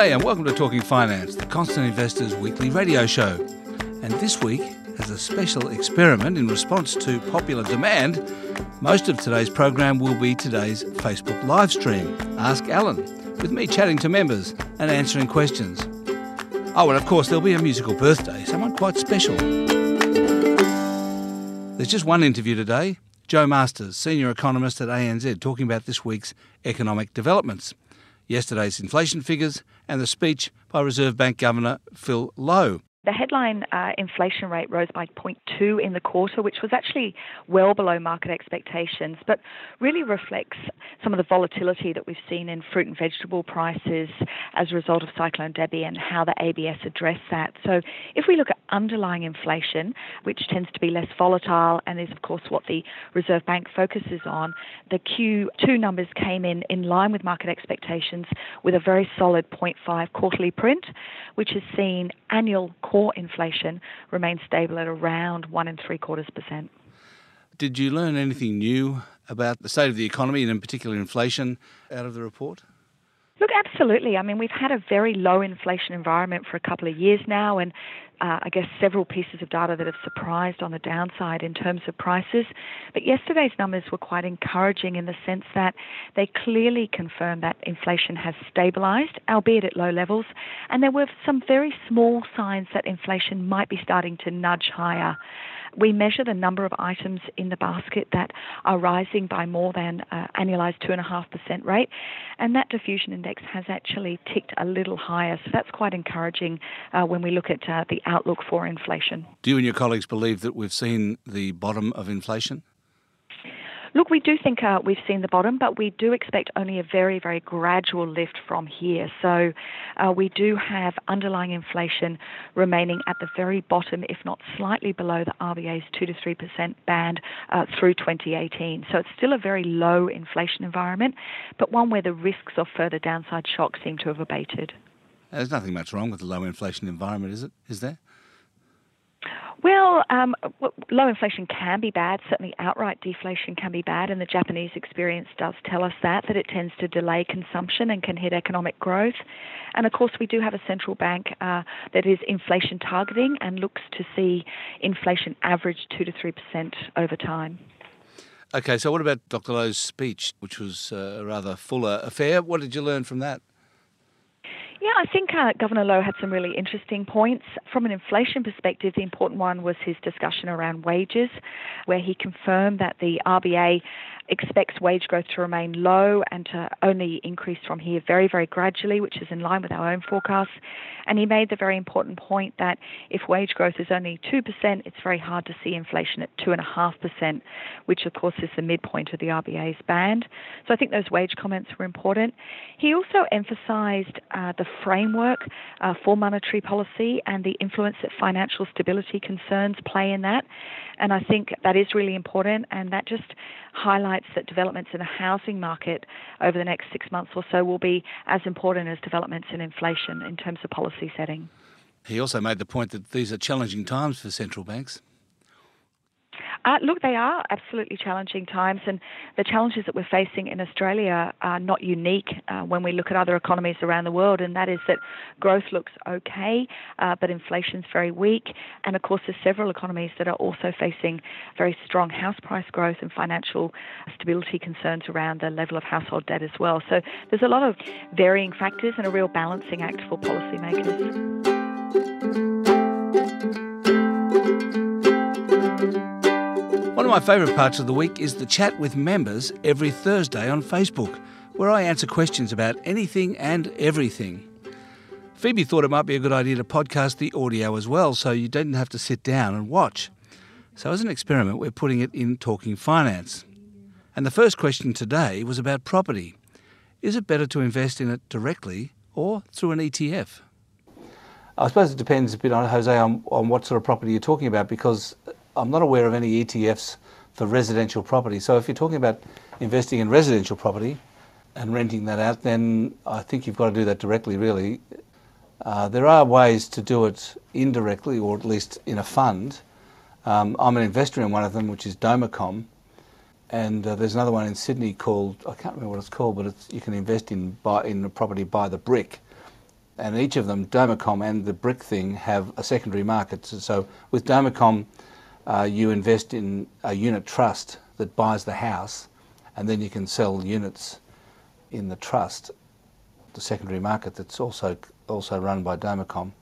G'day and welcome to Talking Finance, the Constant Investors weekly radio show. And this week, as a special experiment in response to popular demand, most of today's program will be today's Facebook live stream, Ask Alan, with me chatting to members and answering questions. Oh, and of course, there'll be a musical birthday, someone quite special. There's just one interview today. Jo Masters, senior economist at ANZ, talking about this week's economic developments yesterday's inflation figures, and the speech by Reserve Bank Governor Phil Lowe. The headline uh, inflation rate rose by 0.2 in the quarter, which was actually well below market expectations, but really reflects some of the volatility that we've seen in fruit and vegetable prices as a result of Cyclone Debbie and how the ABS addressed that. So, if we look at underlying inflation, which tends to be less volatile and is, of course, what the Reserve Bank focuses on, the Q2 numbers came in in line with market expectations with a very solid 0.5 quarterly print, which has seen annual core inflation remains stable at around one and three quarters percent. Did you learn anything new about the state of the economy and in particular inflation out of the report? Look, absolutely. I mean, we've had a very low inflation environment for a couple of years now, and uh, I guess several pieces of data that have surprised on the downside in terms of prices. But yesterday's numbers were quite encouraging in the sense that they clearly confirm that inflation has stabilized, albeit at low levels, and there were some very small signs that inflation might be starting to nudge higher. We measure the number of items in the basket that are rising by more than uh, annualized 2.5% rate, and that diffusion index has actually ticked a little higher. So that's quite encouraging uh, when we look at uh, the outlook for inflation. Do you and your colleagues believe that we've seen the bottom of inflation? Look, we do think uh, we've seen the bottom, but we do expect only a very, very gradual lift from here. So uh, we do have underlying inflation remaining at the very bottom, if not slightly below the RBA's 2 to 3% band uh, through 2018. So it's still a very low inflation environment, but one where the risks of further downside shocks seem to have abated. There's nothing much wrong with the low inflation environment, is it? Is there? Well, um, low inflation can be bad. Certainly, outright deflation can be bad, and the Japanese experience does tell us that that it tends to delay consumption and can hit economic growth. And of course, we do have a central bank uh, that is inflation targeting and looks to see inflation average two to three percent over time. Okay, so what about Dr. Lowe's speech, which was uh, a rather fuller affair? What did you learn from that? Yeah, I think uh, Governor Lowe had some really interesting points. From an inflation perspective, the important one was his discussion around wages, where he confirmed that the RBA expects wage growth to remain low and to only increase from here very, very gradually, which is in line with our own forecasts. And he made the very important point that if wage growth is only 2%, it's very hard to see inflation at 2.5%, which of course is the midpoint of the RBA's band. So I think those wage comments were important. He also emphasized uh, the framework uh, for monetary policy and the influence that financial stability concerns play in that. And I think that is really important, and that just highlights that developments in the housing market over the next six months or so will be as important as developments in inflation in terms of policy setting. He also made the point that these are challenging times for central banks. Uh, look, they are absolutely challenging times, and the challenges that we're facing in Australia are not unique uh, when we look at other economies around the world, and that is that growth looks okay, uh, but inflation's very weak. And of course, there's several economies that are also facing very strong house price growth and financial stability concerns around the level of household debt as well. So there's a lot of varying factors and a real balancing act for policymakers. One of my favourite parts of the week is the chat with members every Thursday on Facebook, where I answer questions about anything and everything. Phoebe thought it might be a good idea to podcast the audio as well, so you didn't have to sit down and watch. So, as an experiment, we're putting it in Talking Finance. And the first question today was about property. Is it better to invest in it directly or through an ETF? I suppose it depends a bit on Jose on, on what sort of property you're talking about because I'm not aware of any ETFs for residential property. So if you're talking about investing in residential property and renting that out, then I think you've got to do that directly, really. Uh, there are ways to do it indirectly, or at least in a fund. Um, I'm an investor in one of them, which is Domacom, and uh, there's another one in Sydney called I can't remember what it's called, but it's, you can invest in buy in a property by the brick, and each of them, Domacom and the brick thing, have a secondary market. So with Domacom, uh, you invest in a unit trust that buys the house, and then you can sell units in the trust, the secondary market that's also also run by Domacom.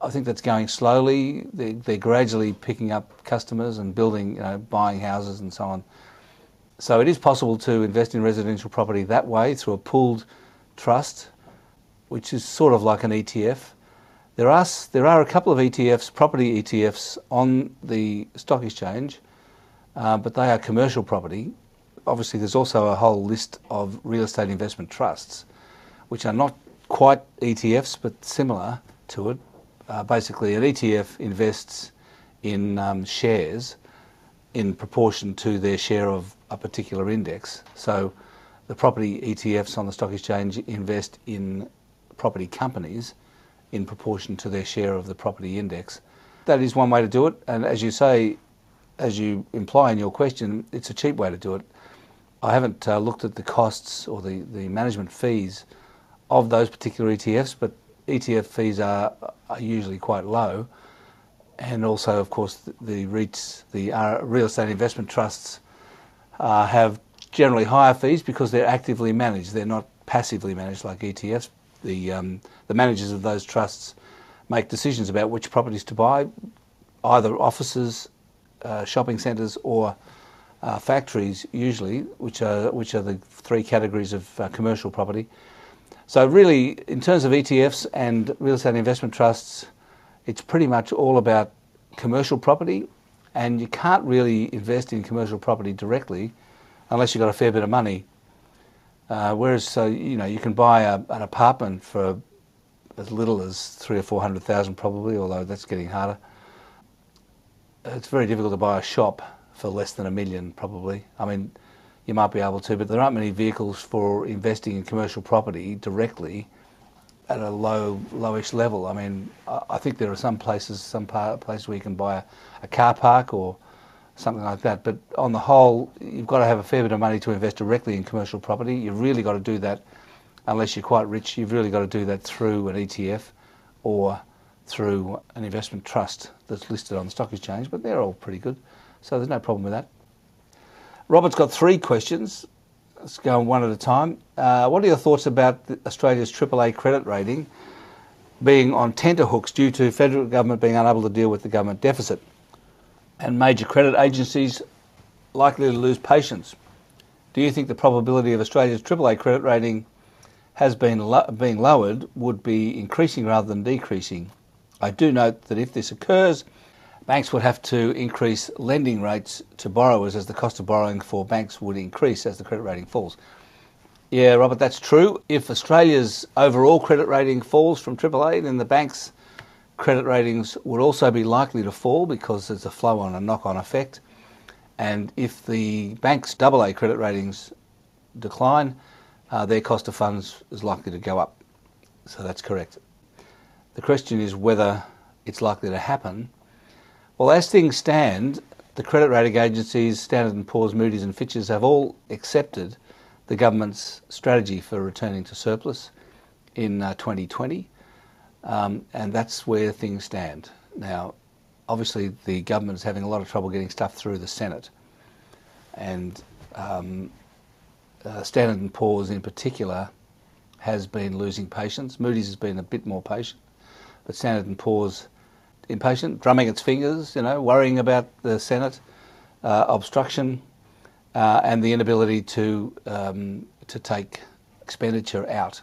I think that's going slowly. They're, they're gradually picking up customers and building, you know, buying houses and so on. So it is possible to invest in residential property that way through a pooled trust, which is sort of like an ETF. There are, there are a couple of ETFs, property ETFs, on the stock exchange, uh, but they are commercial property. Obviously, there's also a whole list of real estate investment trusts, which are not quite ETFs but similar to it. Uh, basically, an ETF invests in um, shares in proportion to their share of a particular index. So the property ETFs on the stock exchange invest in property companies in proportion to their share of the property index. That is one way to do it, and as you say, as you imply in your question, it's a cheap way to do it. I haven't uh, looked at the costs or the, the management fees of those particular ETFs, but ETF fees are, are usually quite low and also, of course, the REITs, the uh, real estate investment trusts, uh, have generally higher fees because they're actively managed. They're not passively managed like ETFs. The um, the managers of those trusts make decisions about which properties to buy, either offices, uh, shopping centres, or uh, factories, usually, which are which are the three categories of uh, commercial property. So really, in terms of ETFs and real estate investment trusts it's pretty much all about commercial property, and you can't really invest in commercial property directly unless you've got a fair bit of money. Uh, whereas, so you know, you can buy a, an apartment for as little as three or four hundred thousand, probably, although that's getting harder. It's very difficult to buy a shop for less than a million, probably. I mean, you might be able to, but there aren't many vehicles for investing in commercial property directly at a low, lowish level. I mean, I think there are some places, some places where you can buy a, a, car park or something like that. But on the whole, you've got to have a fair bit of money to invest directly in commercial property. You've really got to do that, unless you're quite rich. You've really got to do that through an ETF or through an investment trust that's listed on the stock exchange. But they're all pretty good, so there's no problem with that. Robert's got three questions. Let's go one at a time. Uh, what are your thoughts about Australia's AAA credit rating being on tenterhooks due to federal government being unable to deal with the government deficit and major credit agencies likely to lose patience? Do you think the probability of Australia's AAA credit rating has been lo- being lowered would be increasing rather than decreasing? I do note that if this occurs, banks would have to increase lending rates to borrowers as the cost of borrowing for banks would increase as the credit rating falls. Yeah, Robert, that's true. If Australia's overall credit rating falls from AAA, then the bank's credit ratings would also be likely to fall because there's a flow on and knock on effect. And if the bank's AA credit ratings decline, uh, their cost of funds is likely to go up. So that's correct. The question is whether it's likely to happen well, as things stand, the credit rating agencies, Standard & Poor's, Moody's and Fitch's have all accepted the government's strategy for returning to surplus in uh, 2020, um, and that's where things stand. Now, obviously the government is having a lot of trouble getting stuff through the Senate, and um, uh, Standard & Poor's in particular has been losing patience. Moody's has been a bit more patient, but Standard & Poor's impatient, drumming its fingers, you know, worrying about the Senate, uh, obstruction, uh, and the inability to um, to take expenditure out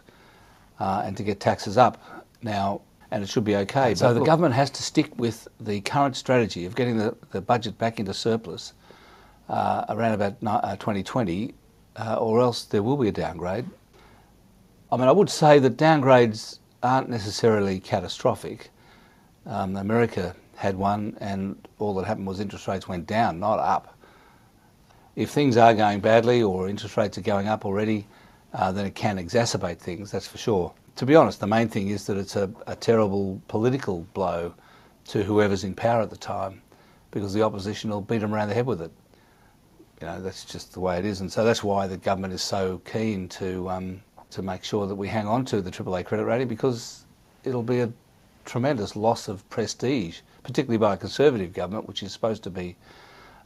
uh, and to get taxes up now. And it should be okay. So the look, government has to stick with the current strategy of getting the, the budget back into surplus uh, around about 2020, uh, uh, or else there will be a downgrade. I mean, I would say that downgrades aren't necessarily catastrophic. Um, America had one, and all that happened was interest rates went down, not up. If things are going badly or interest rates are going up already, uh, then it can exacerbate things, that's for sure. To be honest, the main thing is that it's a, a terrible political blow to whoever's in power at the time because the opposition will beat them around the head with it. You know, that's just the way it is. And so that's why the government is so keen to, um, to make sure that we hang on to the AAA credit rating because it'll be a tremendous loss of prestige, particularly by a Conservative government, which is supposed to be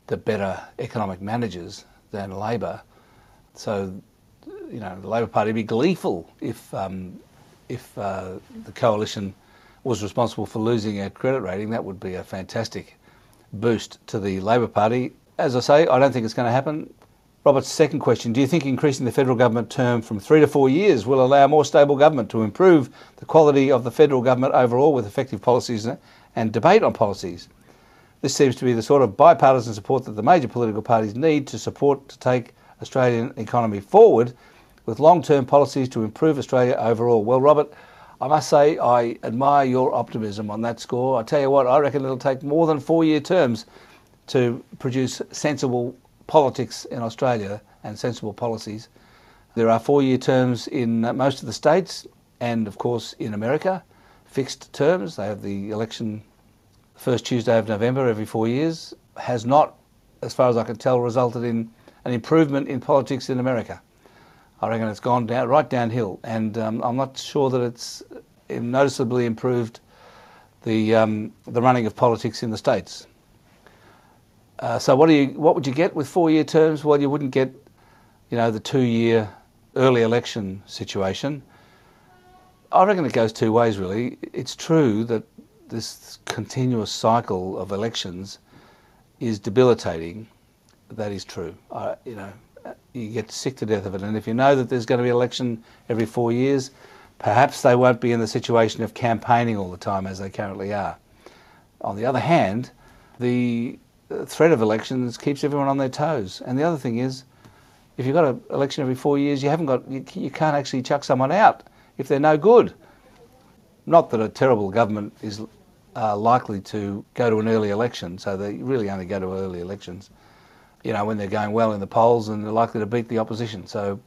the better economic managers than Labor. So, you know, the Labor Party would be gleeful if um, if uh, the coalition was responsible for losing our credit rating. That would be a fantastic boost to the Labor Party. As I say, I don't think it's going to happen. Robert's second question Do you think increasing the federal government term from three to four years will allow more stable government to improve the quality of the federal government overall with effective policies and debate on policies? This seems to be the sort of bipartisan support that the major political parties need to support to take Australian economy forward with long-term policies to improve Australia overall. Well, Robert, I must say I admire your optimism on that score. I tell you what, I reckon it'll take more than four-year terms to produce sensible politics in Australia and sensible policies. There are four-year terms in uh, most of the states and, of course, in America, fixed terms. They have the election first Tuesday of November every four years, has not, as far as I can tell, resulted in an improvement in politics in America. I reckon it's gone down right downhill, and um, I'm not sure that it's noticeably improved the um, the running of politics in the states. Uh, so what do you what would you get with four-year terms? Well, you wouldn't get, you know, the two-year early election situation. I reckon it goes two ways really. It's true that this continuous cycle of elections is debilitating. That is true. Uh, you know, you get sick to death of it. And if you know that there's going to be election every four years, perhaps they won't be in the situation of campaigning all the time as they currently are. On the other hand, the threat of elections keeps everyone on their toes. And the other thing is, if you've got an election every four years, you haven't got you, you can't actually chuck someone out if they're no good. Not that a terrible government is uh, likely to go to an early election, so they really only go to early elections, you know, when they're going well in the polls and they're likely to beat the opposition. So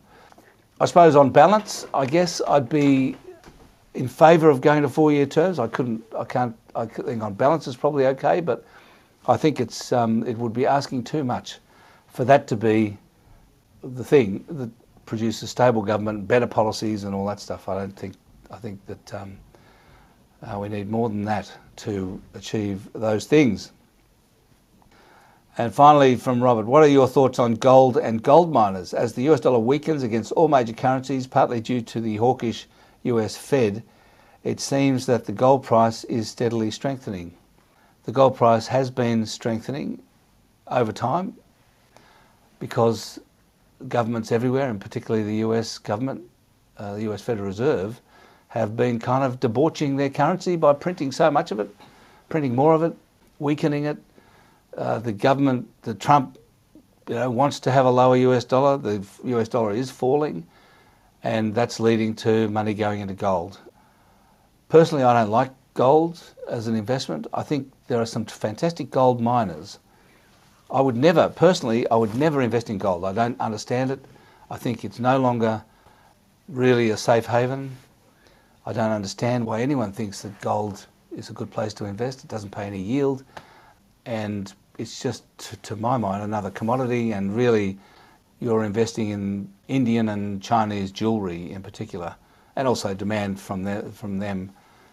I suppose on balance, I guess I'd be in favour of going to four-year terms. I couldn't, I can't, I think on balance it's probably okay, but I think it's, um, it would be asking too much for that to be the thing that produces stable government, better policies, and all that stuff. I don't think. I think that um, uh, we need more than that to achieve those things. And finally, from Robert, what are your thoughts on gold and gold miners? As the US dollar weakens against all major currencies, partly due to the hawkish US Fed, it seems that the gold price is steadily strengthening. The gold price has been strengthening over time because governments everywhere, and particularly the US government, uh, the US Federal Reserve, have been kind of debauching their currency by printing so much of it, printing more of it, weakening it. Uh, the government, the Trump, you know, wants to have a lower US dollar. The US dollar is falling, and that's leading to money going into gold. Personally, I don't like gold as an investment. I think there are some fantastic gold miners. I would never, personally, I would never invest in gold. I don't understand it. I think it's no longer really a safe haven. I don't understand why anyone thinks that gold is a good place to invest. It doesn't pay any yield, and it's just, to, my mind, another commodity. And really, you're investing in Indian and Chinese jewellery in particular, and also demand from the, from them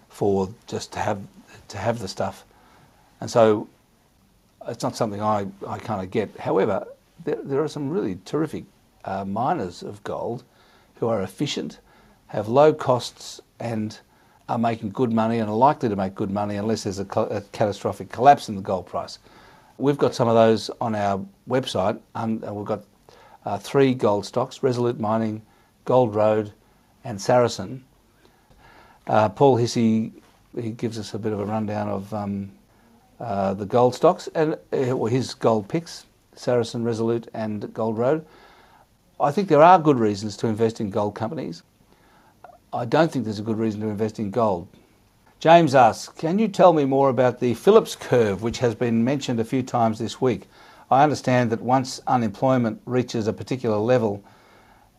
for just to have to have the stuff. And so, it's not something I, I kind of get. However, there, there are some really terrific uh, miners of gold who are efficient, have low costs and are making good money and are likely to make good money unless there's a, a catastrophic collapse in the gold price. We've got some of those on our website. Um, we've got uh, three gold stocks Resolute Mining, Gold Road, and Saracen. Uh, Paul Hissey he gives us a bit of a rundown of um, uh, the gold stocks and uh, his gold picks Saracen, Resolute, and Gold Road. I think there are good reasons to invest in gold companies. I don't think there's a good reason to invest in gold. James asks, can you tell me more about the Phillips curve, which has been mentioned a few times this week? I understand that once unemployment reaches a particular level,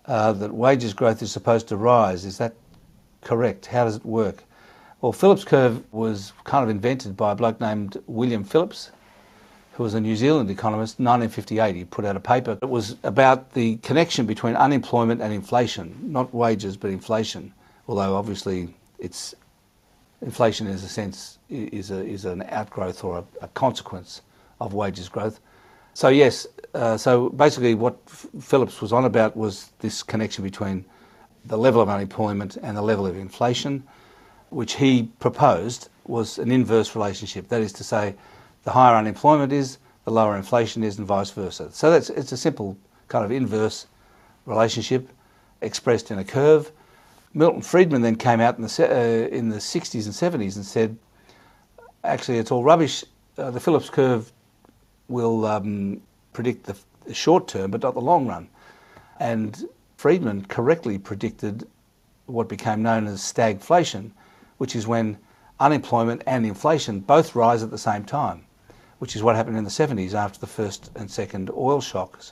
uh, that wages growth is supposed to rise. Is that correct? How does it work? Well, Phillips curve was kind of invented by a bloke named William Phillips, who was a New Zealand economist, in 1958. He put out a paper. It was about the connection between unemployment and inflation, not wages, but inflation although obviously it's inflation, in a sense, is a, is an outgrowth or a, a consequence of wages growth. So yes, uh, so basically what F- Phillips was on about was this connection between the level of unemployment and the level of inflation, which he proposed was an inverse relationship. That is to say, the higher unemployment is, the lower inflation is, and vice versa. So that's it's a simple kind of inverse relationship expressed in a curve. Milton Friedman then came out in the uh, in the 60s and 70s and said, actually, it's all rubbish. Uh, the Phillips curve will um, predict the, the short term, but not the long run. And Friedman correctly predicted what became known as stagflation, which is when unemployment and inflation both rise at the same time, which is what happened in the 70s after the first and second oil shocks.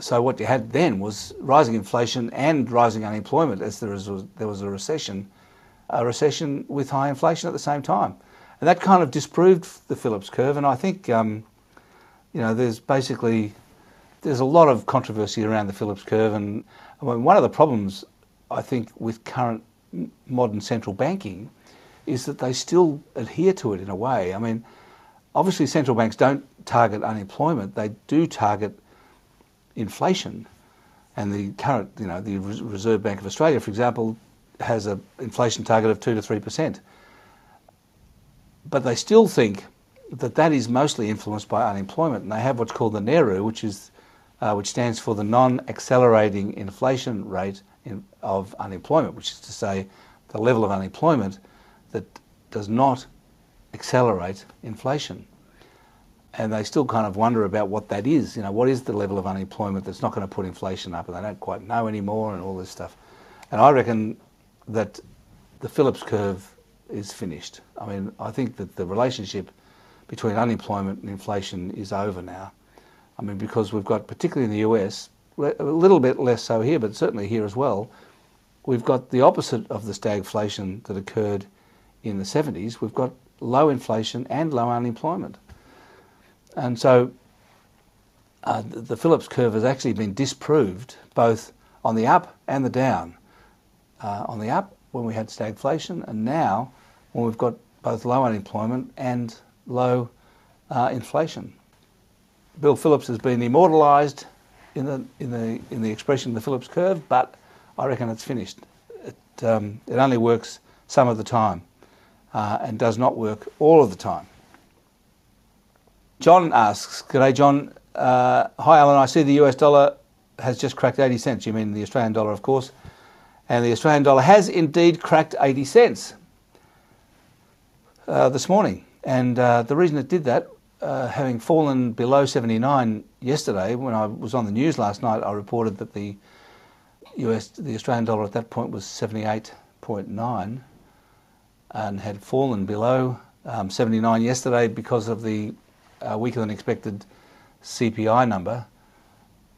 So what you had then was rising inflation and rising unemployment as there was, there was a recession, a recession with high inflation at the same time. And that kind of disproved the Phillips curve. And I think, um, you know, there's basically there's a lot of controversy around the Phillips curve, and I mean, one of the problems I think with current modern central banking is that they still adhere to it in a way. I mean, obviously central banks don't target unemployment; they do target inflation. And the current, you know, the Reserve Bank of Australia, for example, has an inflation target of two to three percent. But they still think that that is mostly influenced by unemployment, and they have what's called the NAIRU, which is uh, which stands for the non-accelerating inflation rate in, of unemployment, which is to say the level of unemployment that does not accelerate inflation. And they still kind of wonder about what that is. You know, what is the level of unemployment that's not going to put inflation up, and they don't quite know anymore, and all this stuff. And I reckon that the Phillips curve is finished. I mean, I think that the relationship between unemployment and inflation is over now. I mean, because we've got, particularly in the US, a little bit less so here, but certainly here as well, we've got the opposite of the stagflation that occurred in the 70s. We've got low inflation and low unemployment. And so uh, the Phillips curve has actually been disproved both on the up and the down. Uh, on the up, when we had stagflation, and now when we've got both low unemployment and low uh, inflation. Bill Phillips has been immortalised in the, in, the, in the expression of the Phillips curve, but I reckon it's finished. It, um, it only works some of the time uh, and does not work all of the time. John asks, G'day John. Uh, Hi Alan, I see the US dollar has just cracked 80 cents. You mean the Australian dollar, of course. And the Australian dollar has indeed cracked 80 cents uh, this morning. And uh, the reason it did that uh, having fallen below 79 yesterday, when I was on the news last night, I reported that the US, the Australian dollar at that point was 78.9 and had fallen below um, 79 yesterday because of the uh, weaker than expected CPI number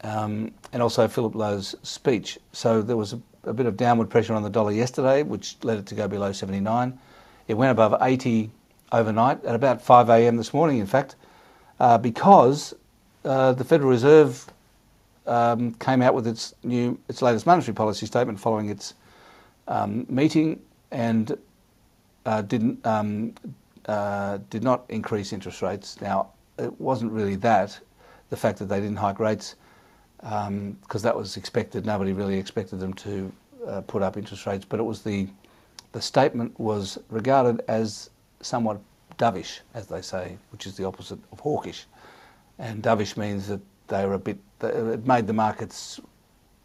um, and also Philip Lowe's speech. So there was a, a bit of downward pressure on the dollar yesterday, which led it to go below 79. It went above 80 overnight at about 5 a.m. this morning, in fact, uh, because uh, the Federal Reserve um, came out with its new, its latest monetary policy statement following its um, meeting and uh, didn't um, uh, did not increase interest rates. Now, it wasn't really that, the fact that they didn't hike rates, because um, that was expected. Nobody really expected them to uh, put up interest rates, but it was the the statement was regarded as somewhat dovish, as they say, which is the opposite of hawkish. And dovish means that they were a bit, it made the markets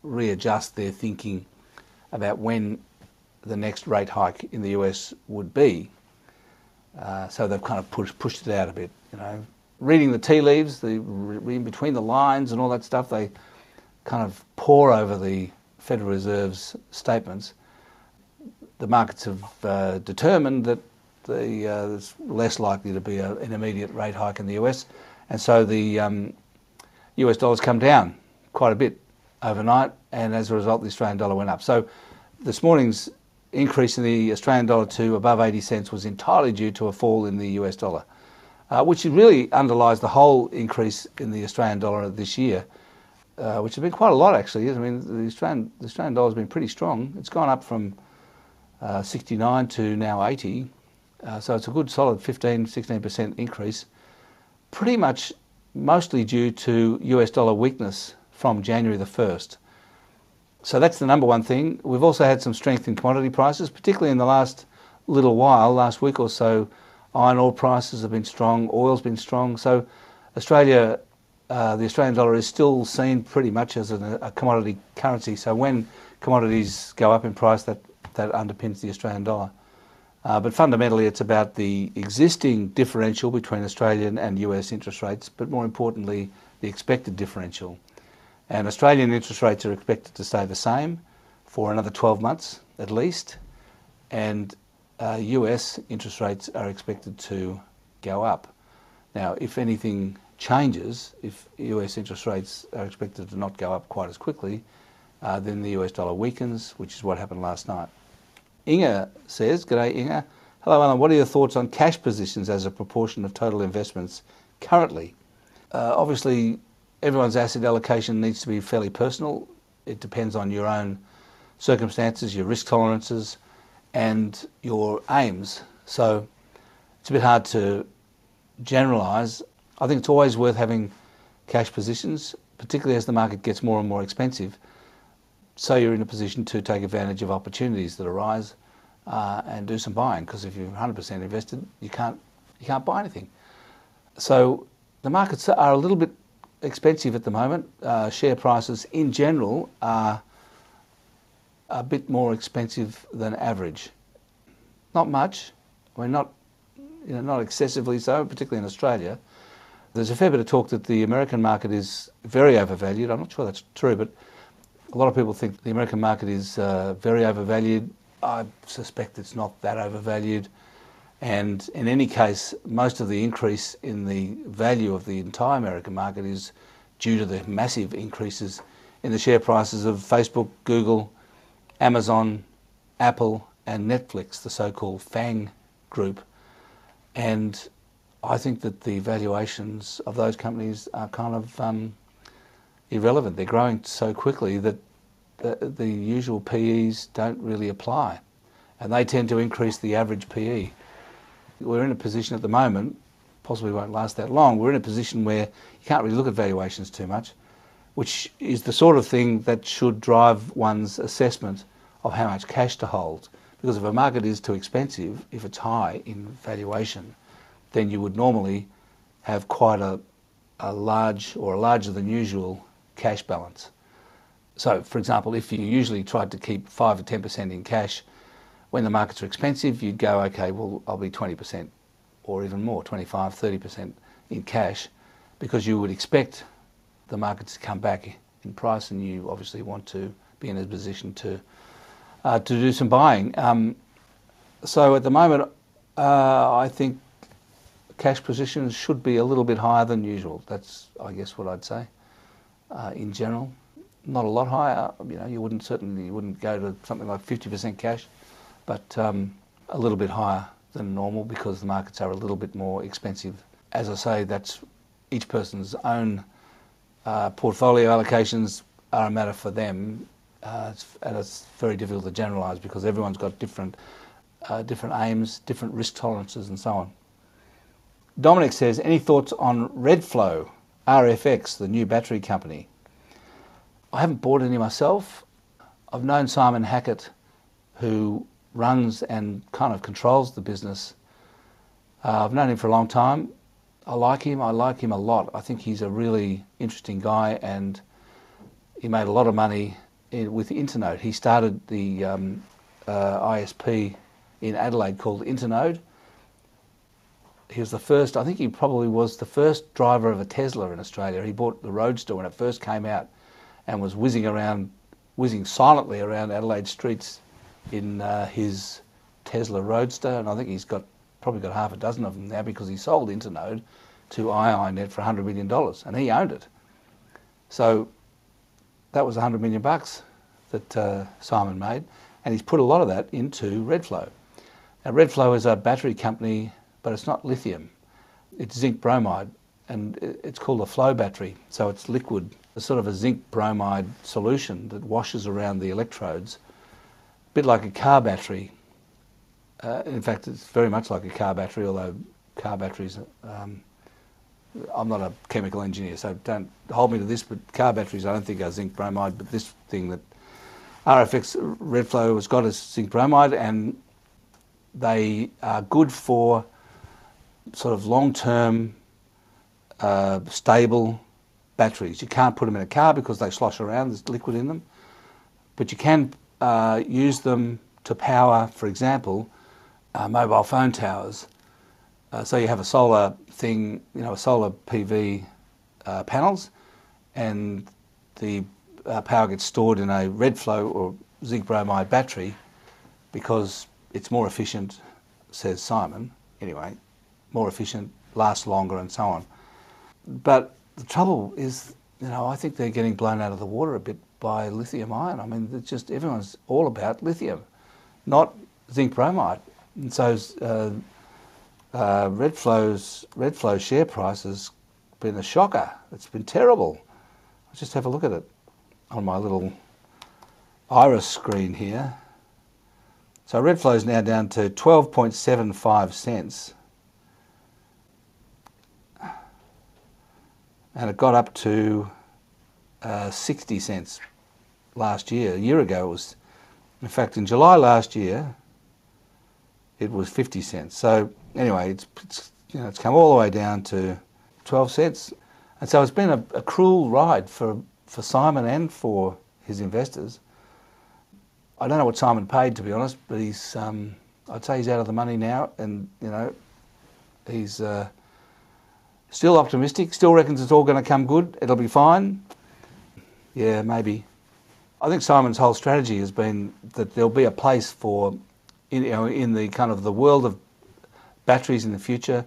readjust their thinking about when the next rate hike in the US would be. Uh, so they've kind of pushed, pushed it out a bit, you know. Reading the tea leaves, the reading between the lines and all that stuff, they kind of pore over the Federal Reserve's statements. The markets have uh, determined that the, uh, there's less likely to be a, an immediate rate hike in the US, and so the um, US dollar's come down quite a bit overnight, and as a result, the Australian dollar went up. So this morning's increase in the Australian dollar to above 80 cents was entirely due to a fall in the US dollar, uh, which really underlies the whole increase in the Australian dollar this year. Uh, which has been quite a lot actually. I mean, the Australian, the Australian dollar has been pretty strong. It's gone up from uh, 69 to now 80. Uh, so it's a good solid 15, 16% increase, pretty much mostly due to US dollar weakness from January the 1st. So that's the number one thing. We've also had some strength in commodity prices, particularly in the last little while, last week or so. Iron ore prices have been strong, oil's been strong. So Australia, uh, the Australian dollar is still seen pretty much as a, a commodity currency. So when commodities go up in price, that, that underpins the Australian dollar. Uh, but fundamentally, it's about the existing differential between Australian and US interest rates, but more importantly, the expected differential. And Australian interest rates are expected to stay the same for another 12 months at least, and uh, US interest rates are expected to go up. Now, if anything changes, if US interest rates are expected to not go up quite as quickly, uh, then the US dollar weakens, which is what happened last night. Inga says, G'day Inga. Hello Alan, what are your thoughts on cash positions as a proportion of total investments currently? Uh, obviously, everyone's asset allocation needs to be fairly personal. It depends on your own circumstances, your risk tolerances, and your aims. So it's a bit hard to generalise. I think it's always worth having cash positions, particularly as the market gets more and more expensive. So you're in a position to take advantage of opportunities that arise uh, and do some buying. Because if you're 100% invested, you can't you can't buy anything. So the markets are a little bit expensive at the moment. Uh, share prices in general are a bit more expensive than average. Not much. I mean, not you know, not excessively so, particularly in Australia. There's a fair bit of talk that the American market is very overvalued. I'm not sure that's true, but a lot of people think the American market is uh, very overvalued. I suspect it's not that overvalued. And in any case, most of the increase in the value of the entire American market is due to the massive increases in the share prices of Facebook, Google, Amazon, Apple, and Netflix, the so called FANG group. And I think that the valuations of those companies are kind of um, irrelevant. They're growing so quickly that the, the usual PEs don't really apply. And they tend to increase the average PE. We're in a position at the moment, possibly won't last that long, we're in a position where you can't really look at valuations too much, which is the sort of thing that should drive one's assessment of how much cash to hold. Because if a market is too expensive, if it's high in valuation, then you would normally have quite a, a large or a larger than usual cash balance. So, for example, if you usually tried to keep 5 or 10% in cash, when the markets are expensive, you'd go, okay, well, I'll be 20% or even more, 25, 30% in cash, because you would expect the markets to come back in price, and you obviously want to be in a position to uh, to do some buying. Um, so at the moment, uh, I think cash positions should be a little bit higher than usual. That's, I guess, what I'd say uh, in general. Not a lot higher. You know, you wouldn't certainly you wouldn't go to something like 50% cash but um, a little bit higher than normal because the markets are a little bit more expensive. As I say, that's each person's own uh, portfolio allocations are a matter for them, uh, it's, and it's very difficult to generalise because everyone's got different uh, different aims, different risk tolerances, and so on. Dominic says, any thoughts on Redflow, RFX, the new battery company? I haven't bought any myself. I've known Simon Hackett, who runs and kind of controls the business. Uh, I've known him for a long time. I like him. I like him a lot. I think he's a really interesting guy, and he made a lot of money in, with Internode. He started the um, uh, ISP in Adelaide called Internode. He was the first. I think he probably was the first driver of a Tesla in Australia. He bought the Roadster when it first came out, and was whizzing around, whizzing silently around Adelaide streets in uh, his Tesla Roadster, and I think he's got probably got half a dozen of them now because he sold Internode to iiNet for $100 million, and he owned it. So that was 100 million bucks that uh, Simon made, and he's put a lot of that into Redflow. Now, Redflow is a battery company, but it's not lithium. It's zinc bromide, and it's called a flow battery. So it's liquid, it's sort of a zinc bromide solution that washes around the electrodes bit like a car battery, Uh, in fact, it's very much like a car battery, although car batteries. Um, I'm not a chemical engineer, so don't hold me to this. But car batteries, I don't think are zinc bromide. But this thing that RFX Redflow has got is zinc bromide, and they are good for sort of long-term, uh, stable batteries. You can't put them in a car because they slosh around. There's liquid in them, but you can uh, use them to power, for example, uh, mobile phone towers. Uh, so you have a solar thing, you know, a solar PV uh, panels, and the uh, power gets stored in a Redflow or zinc bromide battery because it's more efficient, says Simon. Anyway, more efficient, lasts longer, and so on. But the trouble is, you know, I think they're getting blown out of the water a bit by lithium ion. I mean, just everyone's all about lithium, not zinc bromide. And so uh, uh, Redflow's Redflow share price has been a shocker. It's been terrible. Let's just have a look at it on my little IRESS screen here. So Redflow is now down to 12.75 cents. And it got up to uh, 60 cents last year. A year ago, it was, in fact, in July last year, it was 50 cents. So anyway, it's, it's, you know, it's come all the way down to 12 cents. And so it's been a, a cruel ride for, for Simon and for his investors. I don't know what Simon paid, to be honest, but he's, um, I'd say he's out of the money now, and, you know, he's uh, still optimistic, still reckons it's all going to come good, it'll be fine. Yeah, maybe. I think Simon's whole strategy has been that there'll be a place for, in, you know, in the kind of the world of batteries in the future,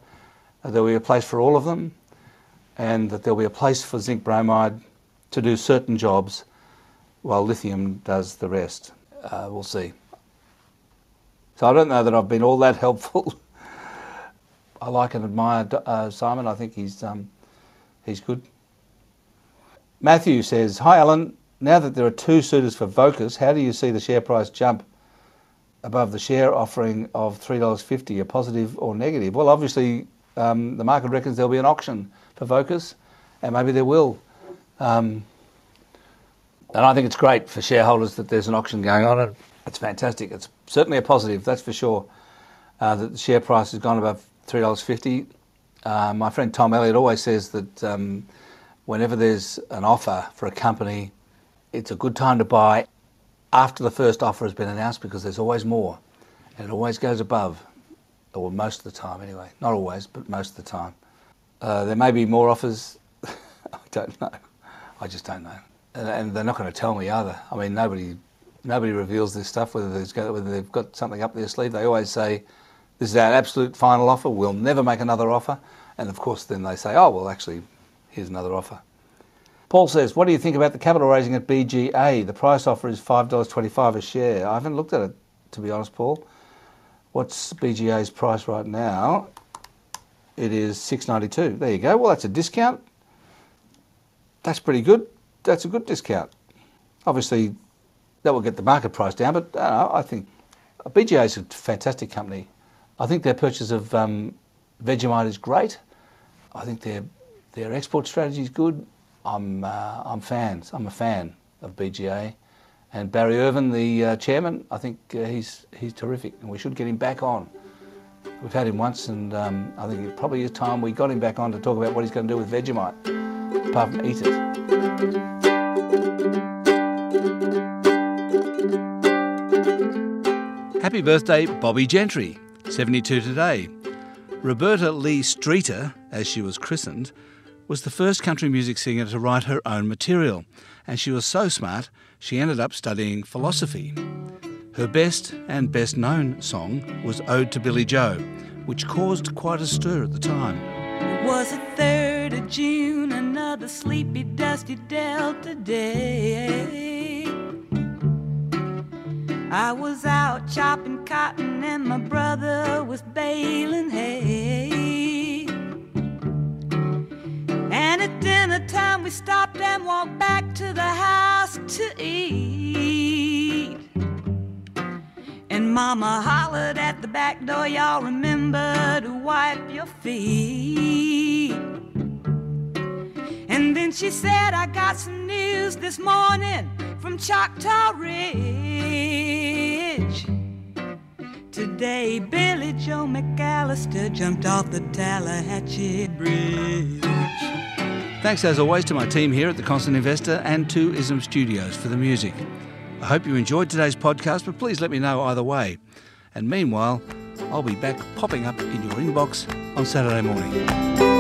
uh, there'll be a place for all of them, and that there'll be a place for zinc bromide to do certain jobs while lithium does the rest. Uh, we'll see. So I don't know that I've been all that helpful. I like and admire uh, Simon. I think he's um, he's good. Matthew says, "Hi Alan. Now that there are two suitors for Vocus, how do you see the share price jump above the share offering of three dollars fifty? A positive or negative? Well, obviously, um, the market reckons there'll be an auction for Vocus, and maybe there will. Um, and I think it's great for shareholders that there's an auction going on. It's fantastic. It's certainly a positive, that's for sure. Uh, that the share price has gone above three dollars fifty. Uh, my friend Tom Elliott always says that um, whenever there's an offer for a company, it's a good time to buy after the first offer has been announced because there's always more, and it always goes above, or most of the time anyway. Not always, but most of the time. Uh, there may be more offers. I don't know. I just don't know and, and they're not going to tell me either. I mean, nobody nobody reveals this stuff whether, whether they've got something up their sleeve. They always say, "This is our absolute final offer. We'll never make another offer." And of course, then they say, "Oh, well, actually, here's another offer." Paul says, "What do you think about the capital raising at BGA? The price offer is five dollars twenty-five a share. I haven't looked at it, to be honest, Paul. What's BGA's price right now? It is six ninety-two. There you go. Well, that's a discount. That's pretty good that's a good discount. Obviously, that will get the market price down, but uh, I think BGA is a fantastic company. I think their purchase of um, Vegemite is great. I think their their export strategy is good. I'm uh, I'm fans. I'm a fan of BGA, and Barry Irvin, the uh, chairman. I think uh, he's he's terrific, and we should get him back on. We've had him once, and um, I think it probably is time we got him back on to talk about what he's going to do with Vegemite, apart from eat it. Happy birthday, Bobbie Gentry, 72 today. Roberta Lee Streeter, as she was christened, was the first country music singer to write her own material, and she was so smart she ended up studying philosophy. Her best and best known song was Ode to Billie Joe, which caused quite a stir at the time. It was the 3rd of June, another sleepy, dusty Delta day. I was out chopping cotton and my brother was baling hay. Time we stopped and walked back to the house to eat. And Mama hollered at the back door, y'all remember to wipe your feet. And then she said, I got some news this morning from Choctaw Ridge. Today, Billie Joe McAllister jumped off the Tallahatchie Bridge. Thanks as always to my team here at The Constant Investor and to ISM Studios for the music. I hope you enjoyed today's podcast, but please let me know either way. And meanwhile, I'll be back popping up in your inbox on Saturday morning.